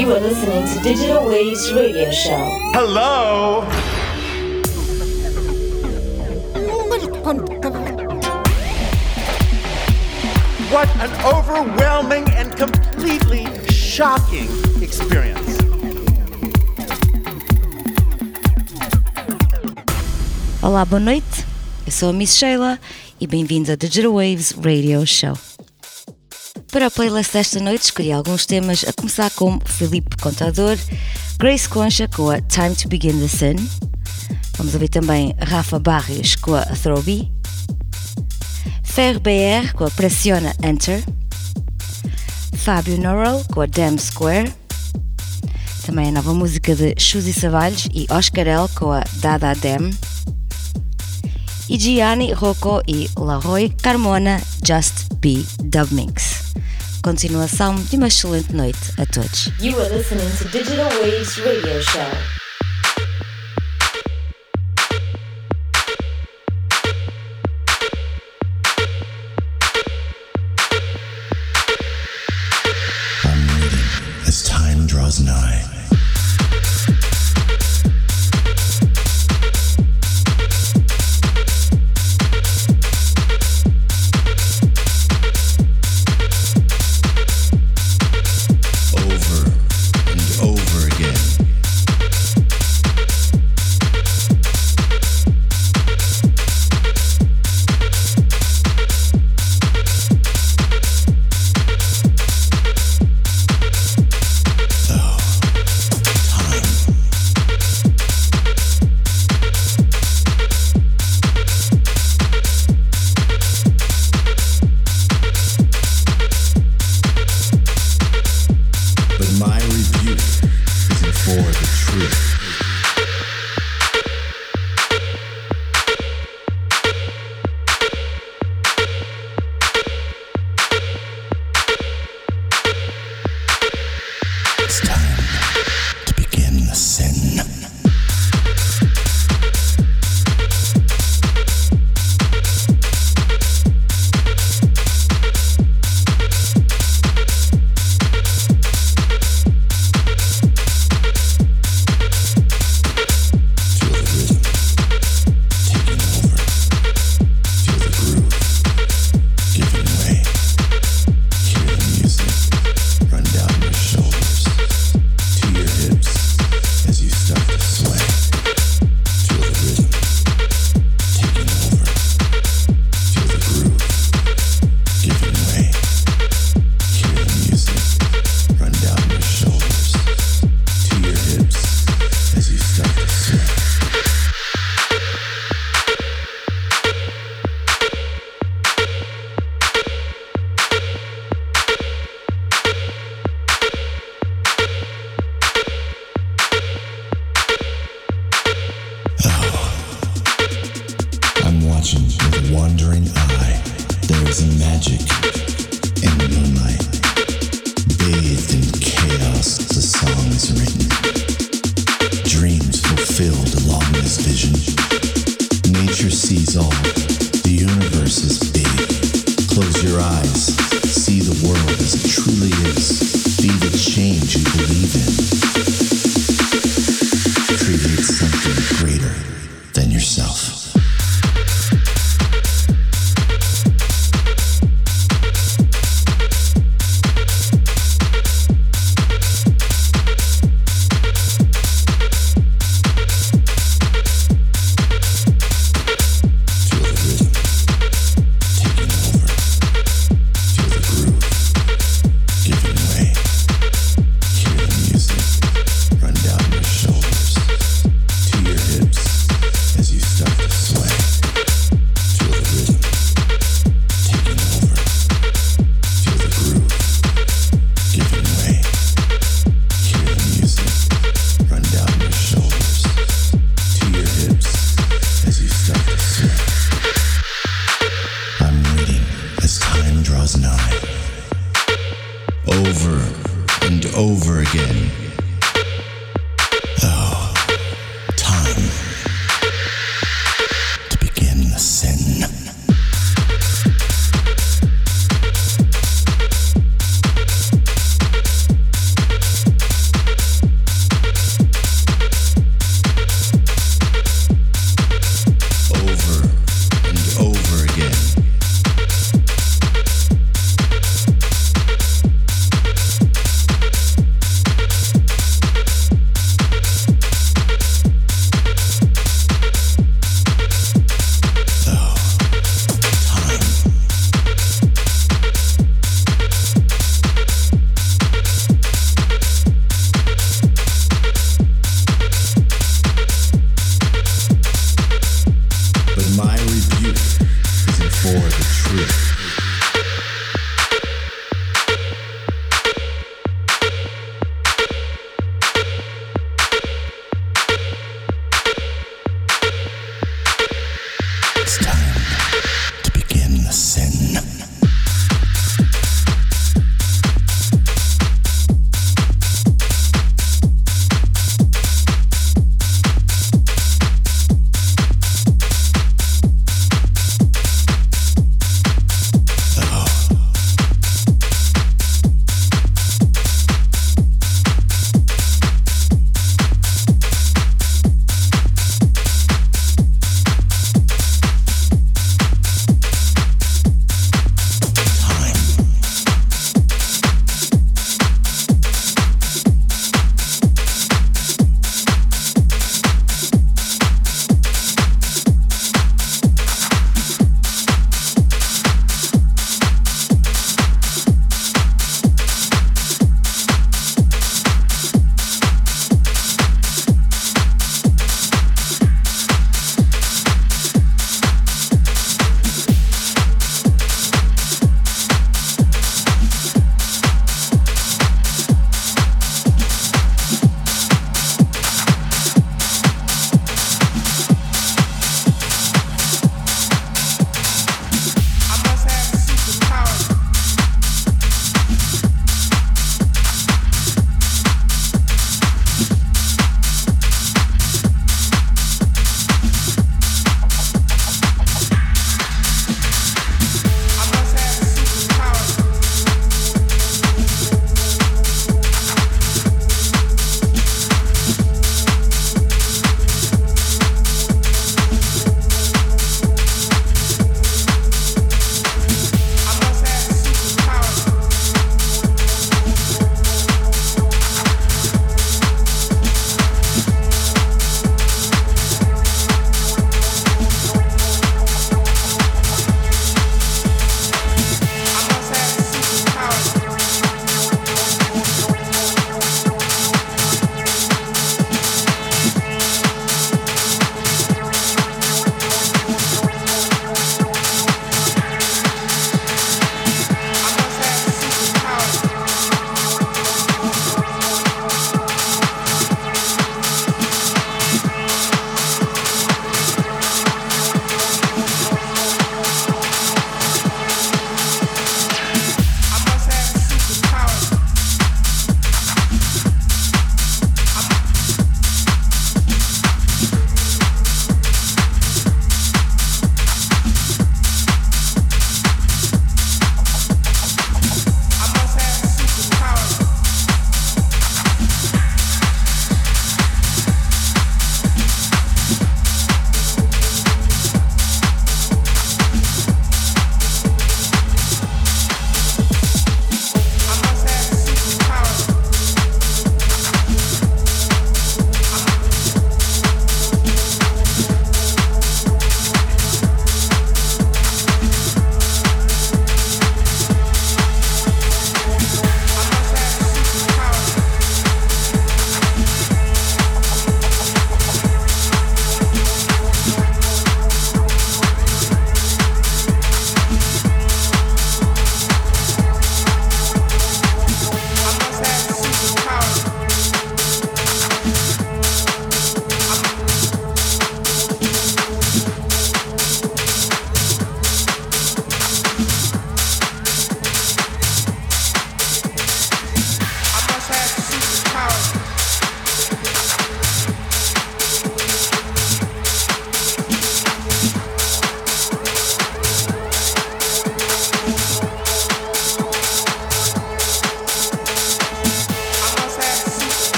You are listening to Digital Waves Radio Show. Hello. What an overwhelming and completely shocking experience. Olá, boa noite. Eu sou a Miss Sheila e bem-vindos a Digital Waves Radio Show. Para a playlist desta noite escolhi alguns temas, a começar com Felipe Contador, Grace Concha com a Time to Begin the Sun. Vamos ouvir também Rafa Barrios com a Throwby. Fer BR com a Pressiona Enter. Fábio Norrell com a Damn Square. Também a nova música de Chuzi Savalhos e Oscar L com a Dada Dam. E Gianni Rocco e Laroy Carmona Just Be Dub Mix. Continuação de uma excelente noite a todos. You are listening to Digital Waves Radio Show.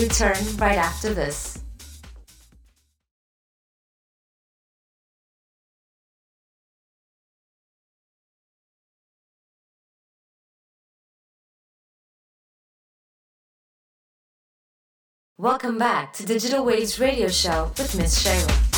Return right after this. Welcome back to Digital Waves radio show with Miss Sheila.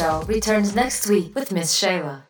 Show returns next week with Miss Sheila.